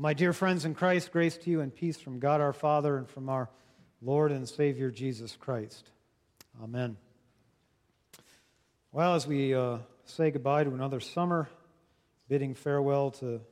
My dear friends in Christ, grace to you and peace from God our Father and from our Lord and Savior Jesus Christ. Amen. Well, as we uh, say goodbye to another summer, bidding farewell to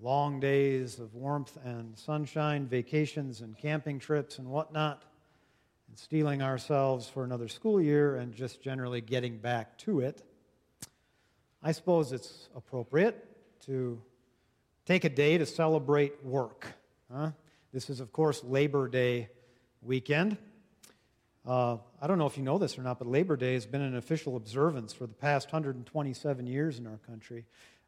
long days of warmth and sunshine, vacations and camping trips and whatnot, and steeling ourselves for another school year and just generally getting back to it, I suppose it's appropriate to take a day to celebrate work. Huh? This is, of course, Labor Day weekend. Uh, I don't know if you know this or not, but Labor Day has been an official observance for the past 127 years in our country.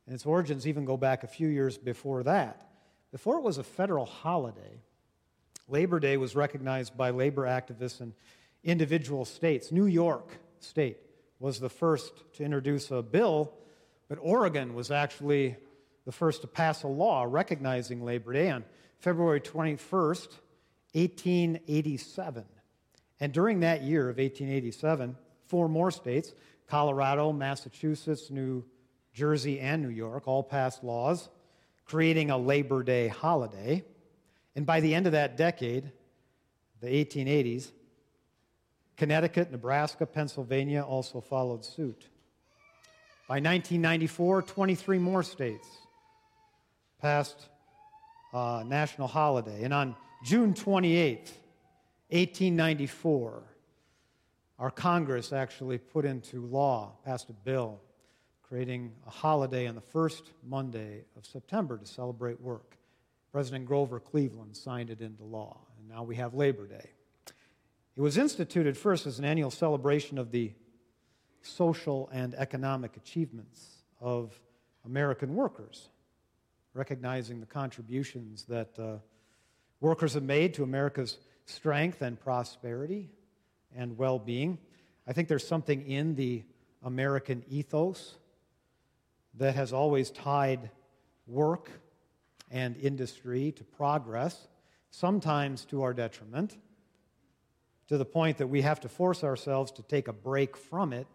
And its origins even go back a few years before that. Before it was a federal holiday, Labor Day was recognized by labor activists in individual states. New York State was the first to introduce a bill, but Oregon was actually the first to pass a law recognizing Labor Day on February 21st, 1887. And during that year of 1887, four more states, Colorado, Massachusetts, New Jersey, and New York, all passed laws creating a Labor Day holiday. And by the end of that decade, the 1880s, Connecticut, Nebraska, Pennsylvania also followed suit. By 1994, 23 more states passed a uh, national holiday. And on June 28th, 1894, our Congress actually put into law, passed a bill, creating a holiday on the first Monday of September to celebrate work. President Grover Cleveland signed it into law, and now we have Labor Day. It was instituted first as an annual celebration of the social and economic achievements of American workers, recognizing the contributions that uh, workers have made to America's strength and prosperity and well being. I think there's something in the American ethos that has always tied work and industry to progress, sometimes to our detriment, to the point that we have to force ourselves to take a break from it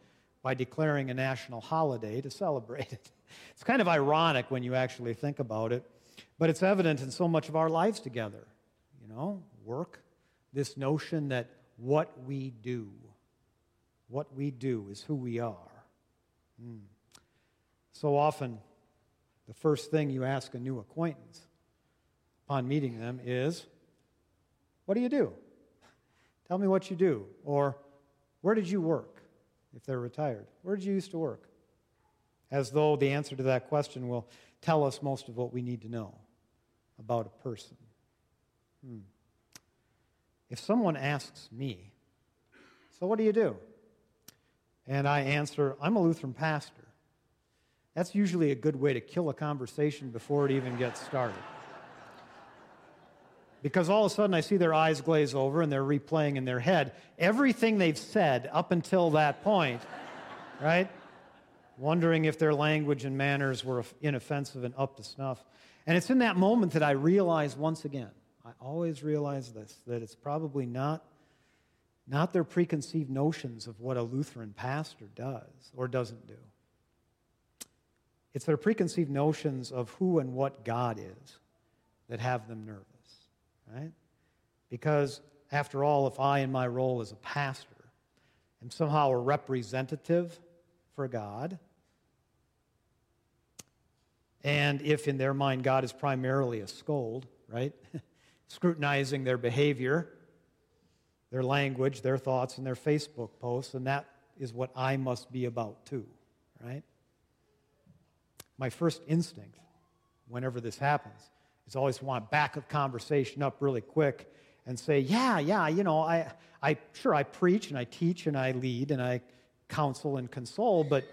by declaring a national holiday to celebrate it. It's kind of ironic when you actually think about it, but it's evident in so much of our lives together. You know, work, this notion that what we do, what we do is who we are. Mm. So often, the first thing you ask a new acquaintance upon meeting them is, What do you do? Tell me what you do. Or, Where did you work? If they're retired, where did you used to work? As though the answer to that question will tell us most of what we need to know about a person. Hmm. If someone asks me, So what do you do? And I answer, I'm a Lutheran pastor. That's usually a good way to kill a conversation before it even gets started. Because all of a sudden I see their eyes glaze over and they're replaying in their head everything they've said up until that point, right? Wondering if their language and manners were inoffensive and up to snuff. And it's in that moment that I realize once again I always realize this that it's probably not, not their preconceived notions of what a Lutheran pastor does or doesn't do. It's their preconceived notions of who and what God is that have them nervous, right? Because, after all, if I, in my role as a pastor, am somehow a representative for God, and if in their mind God is primarily a scold, right? scrutinizing their behavior, their language, their thoughts, and their Facebook posts, and that is what I must be about too, right? My first instinct, whenever this happens, is always to want to back the conversation up really quick and say, yeah, yeah, you know, I, I sure I preach and I teach and I lead and I counsel and console, but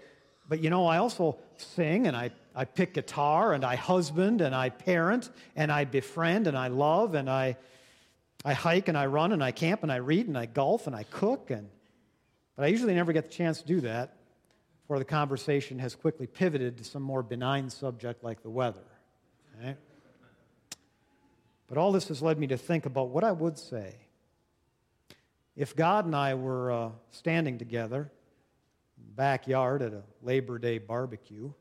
but you know, I also sing and I, I pick guitar and I husband and I parent and I befriend and I love and I, I hike and I run and I camp and I read and I golf and I cook. And, but I usually never get the chance to do that before the conversation has quickly pivoted to some more benign subject like the weather. Okay? But all this has led me to think about what I would say if God and I were uh, standing together backyard at a Labor Day barbecue.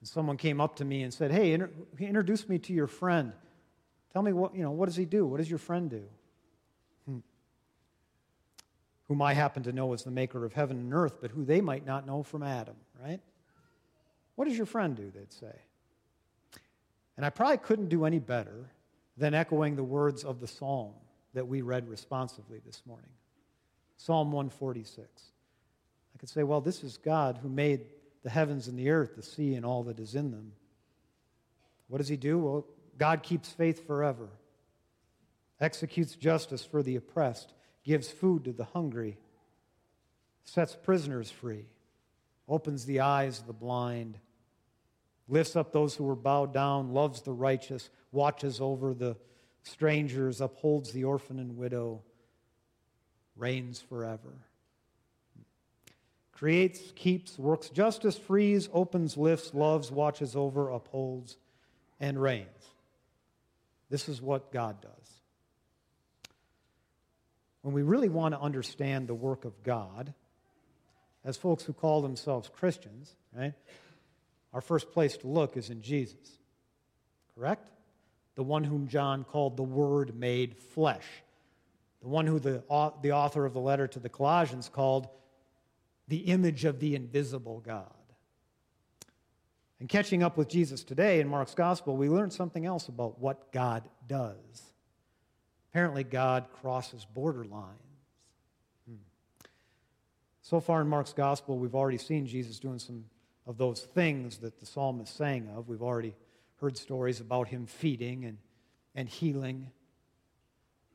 and someone came up to me and said, Hey, inter- introduce me to your friend. Tell me what, you know, what does he do? What does your friend do? Hmm. Whom I happen to know as the maker of heaven and earth, but who they might not know from Adam, right? What does your friend do? They'd say. And I probably couldn't do any better than echoing the words of the psalm that we read responsively this morning Psalm 146. I could say, well, this is God who made the heavens and the earth, the sea, and all that is in them. What does he do? Well, God keeps faith forever, executes justice for the oppressed, gives food to the hungry, sets prisoners free, opens the eyes of the blind, lifts up those who are bowed down, loves the righteous, watches over the strangers, upholds the orphan and widow, reigns forever. Creates, keeps, works justice, frees, opens, lifts, loves, watches over, upholds, and reigns. This is what God does. When we really want to understand the work of God, as folks who call themselves Christians, right, our first place to look is in Jesus. Correct? The one whom John called the Word made flesh. The one who the, the author of the letter to the Colossians called the image of the invisible God. And catching up with Jesus today in Mark's gospel, we learn something else about what God does. Apparently, God crosses border lines. Hmm. So far in Mark's gospel, we've already seen Jesus doing some of those things that the psalmist sang of. We've already heard stories about him feeding and, and healing,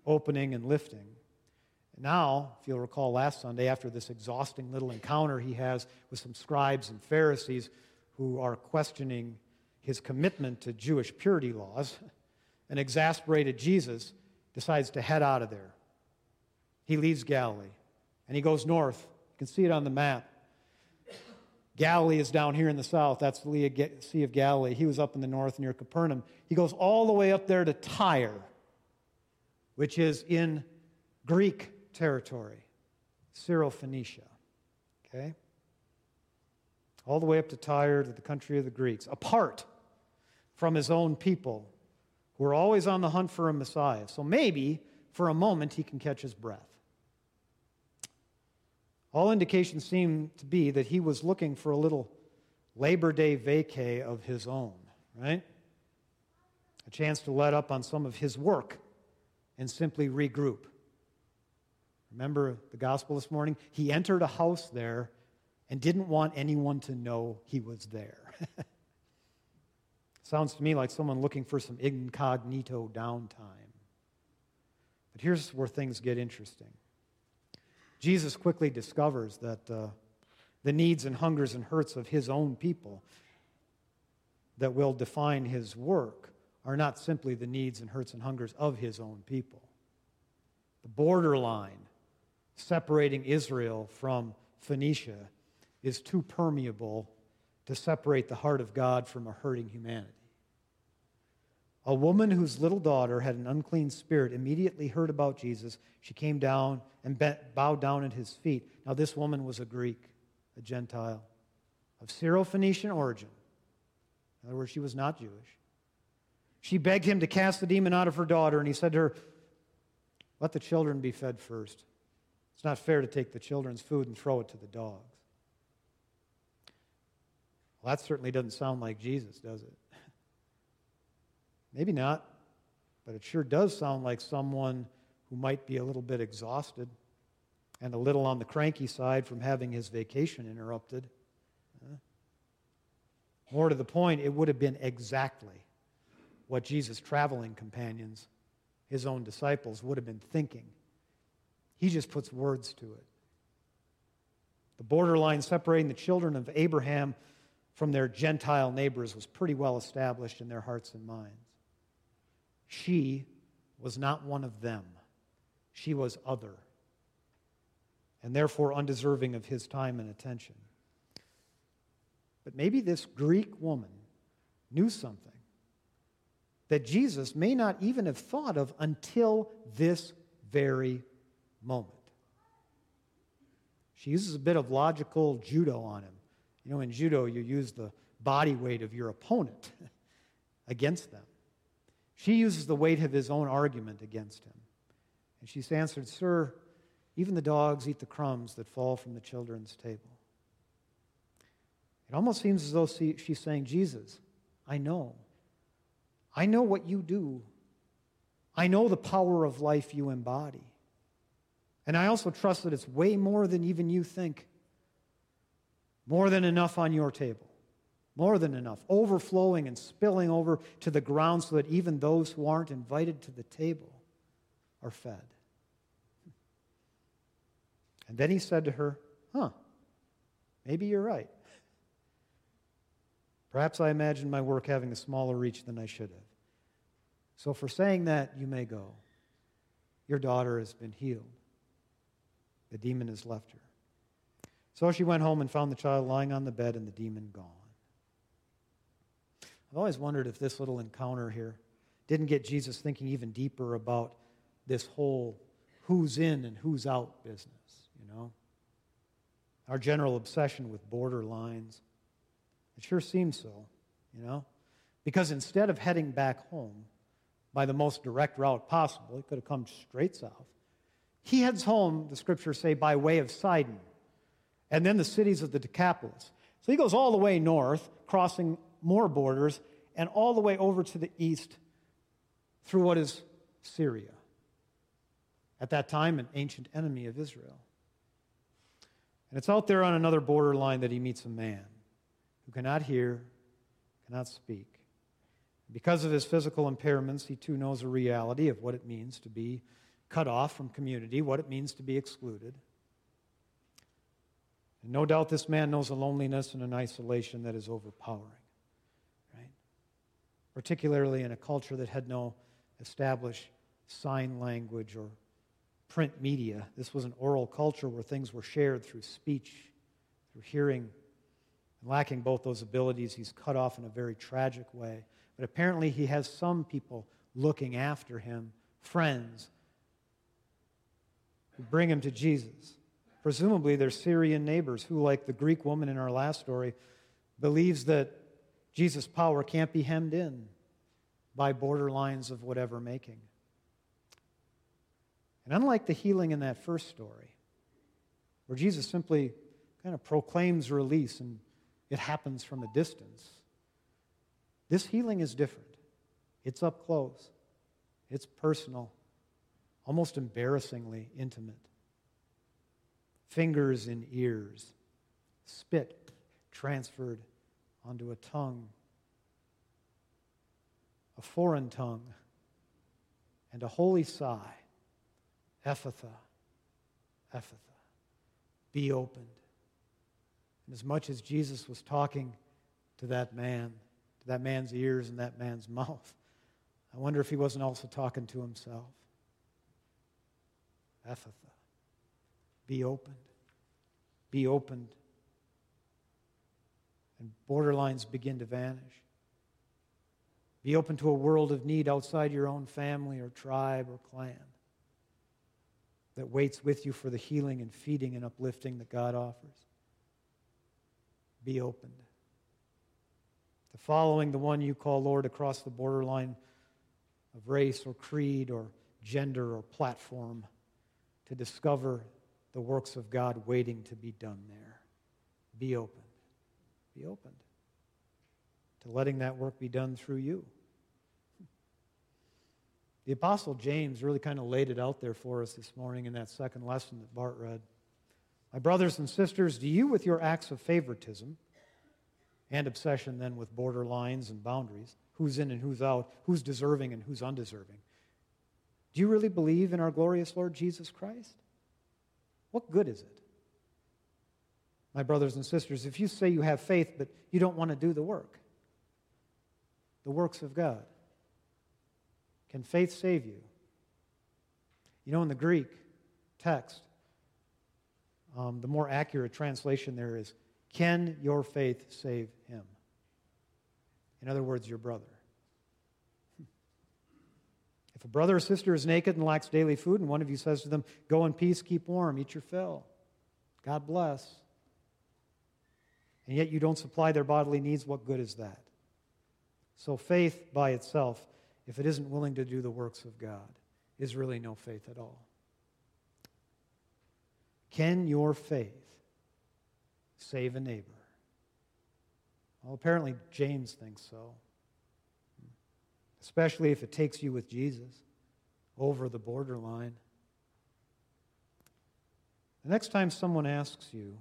opening and lifting. Now, if you'll recall last Sunday, after this exhausting little encounter he has with some scribes and Pharisees, who are questioning his commitment to Jewish purity laws, an exasperated Jesus decides to head out of there. He leaves Galilee and he goes north. You can see it on the map. Galilee is down here in the south. That's the Sea of Galilee. He was up in the north near Capernaum. He goes all the way up there to Tyre, which is in Greek territory, Syrophoenicia. Okay? all the way up to Tyre to the country of the Greeks, apart from his own people who are always on the hunt for a Messiah. So maybe for a moment he can catch his breath. All indications seem to be that he was looking for a little Labor Day vacay of his own, right? A chance to let up on some of his work and simply regroup. Remember the gospel this morning? He entered a house there and didn't want anyone to know he was there. Sounds to me like someone looking for some incognito downtime. But here's where things get interesting. Jesus quickly discovers that uh, the needs and hungers and hurts of his own people that will define his work are not simply the needs and hurts and hungers of his own people. The borderline separating Israel from Phoenicia is too permeable to separate the heart of God from a hurting humanity. A woman whose little daughter had an unclean spirit immediately heard about Jesus. She came down and bent, bowed down at his feet. Now, this woman was a Greek, a Gentile, of Syrophoenician origin. In other words, she was not Jewish. She begged him to cast the demon out of her daughter, and he said to her, Let the children be fed first. It's not fair to take the children's food and throw it to the dogs. Well, that certainly doesn't sound like Jesus, does it? Maybe not, but it sure does sound like someone who might be a little bit exhausted and a little on the cranky side from having his vacation interrupted. More to the point, it would have been exactly what Jesus' traveling companions, his own disciples, would have been thinking. He just puts words to it. The borderline separating the children of Abraham from their Gentile neighbors was pretty well established in their hearts and minds. She was not one of them, she was other, and therefore undeserving of his time and attention. But maybe this Greek woman knew something that Jesus may not even have thought of until this very moment. She uses a bit of logical judo on him. You know, in judo, you use the body weight of your opponent against them. She uses the weight of his own argument against him. And she answered, Sir, even the dogs eat the crumbs that fall from the children's table. It almost seems as though she's saying, Jesus, I know. I know what you do. I know the power of life you embody. And I also trust that it's way more than even you think. More than enough on your table. More than enough. Overflowing and spilling over to the ground so that even those who aren't invited to the table are fed. And then he said to her, Huh, maybe you're right. Perhaps I imagined my work having a smaller reach than I should have. So, for saying that, you may go. Your daughter has been healed. The demon has left her. So she went home and found the child lying on the bed and the demon gone. I've always wondered if this little encounter here didn't get Jesus thinking even deeper about this whole who's in and who's out business you know? Our general obsession with border lines. It sure seems so, you know? Because instead of heading back home by the most direct route possible, he could have come straight south. He heads home, the scriptures say, by way of Sidon, and then the cities of the Decapolis. So he goes all the way north, crossing more borders, and all the way over to the east through what is Syria. At that time, an ancient enemy of Israel. And it's out there on another borderline that he meets a man who cannot hear, cannot speak. Because of his physical impairments, he too knows the reality of what it means to be cut off from community, what it means to be excluded. And no doubt this man knows a loneliness and an isolation that is overpowering, right? Particularly in a culture that had no established sign language or print media. This was an oral culture where things were shared through speech, through hearing. And lacking both those abilities, he's cut off in a very tragic way. But apparently, he has some people looking after him, friends, bring him to Jesus. Presumably, they're Syrian neighbors who, like the Greek woman in our last story, believes that Jesus' power can't be hemmed in by borderlines of whatever making. And unlike the healing in that first story, where Jesus simply kind of proclaims release and it happens from a distance, this healing is different. It's up close, it's personal, almost embarrassingly intimate. Fingers in ears, spit transferred onto a tongue, a foreign tongue, and a holy sigh Ephphatha, Ephphatha, be opened. And as much as Jesus was talking to that man, to that man's ears and that man's mouth, I wonder if he wasn't also talking to himself. Ephphatha, be opened, be opened. And borderlines begin to vanish. Be open to a world of need outside your own family or tribe or clan that waits with you for the healing and feeding and uplifting that God offers. Be opened to following the one you call Lord across the borderline of race or creed or gender or platform to discover the works of God waiting to be done there. Be opened. Be opened to letting that work be done through you. The Apostle James really kind of laid it out there for us this morning in that second lesson that Bart read. My brothers and sisters, do you, with your acts of favoritism and obsession then with border lines and boundaries, who's in and who's out, who's deserving and who's undeserving, do you really believe in our glorious Lord Jesus Christ? What good is it? My brothers and sisters, if you say you have faith but you don't want to do the work, the works of God, can faith save you? You know, in the Greek text, um, the more accurate translation there is, Can your faith save him? In other words, your brother. If a brother or sister is naked and lacks daily food, and one of you says to them, Go in peace, keep warm, eat your fill, God bless. and yet you don't supply their bodily needs, what good is that? So, faith by itself, if it isn't willing to do the works of God, is really no faith at all. Can your faith save a neighbor? Well, apparently, James thinks so, especially if it takes you with Jesus over the borderline. The next time someone asks you,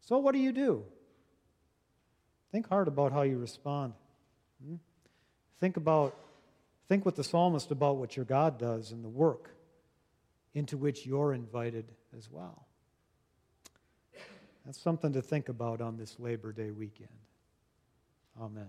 So what do you do? Think hard about how you respond. Hmm? Think about, think with the psalmist about what your God does and the work into which you're invited as well. That's something to think about on this Labor Day weekend. Amen.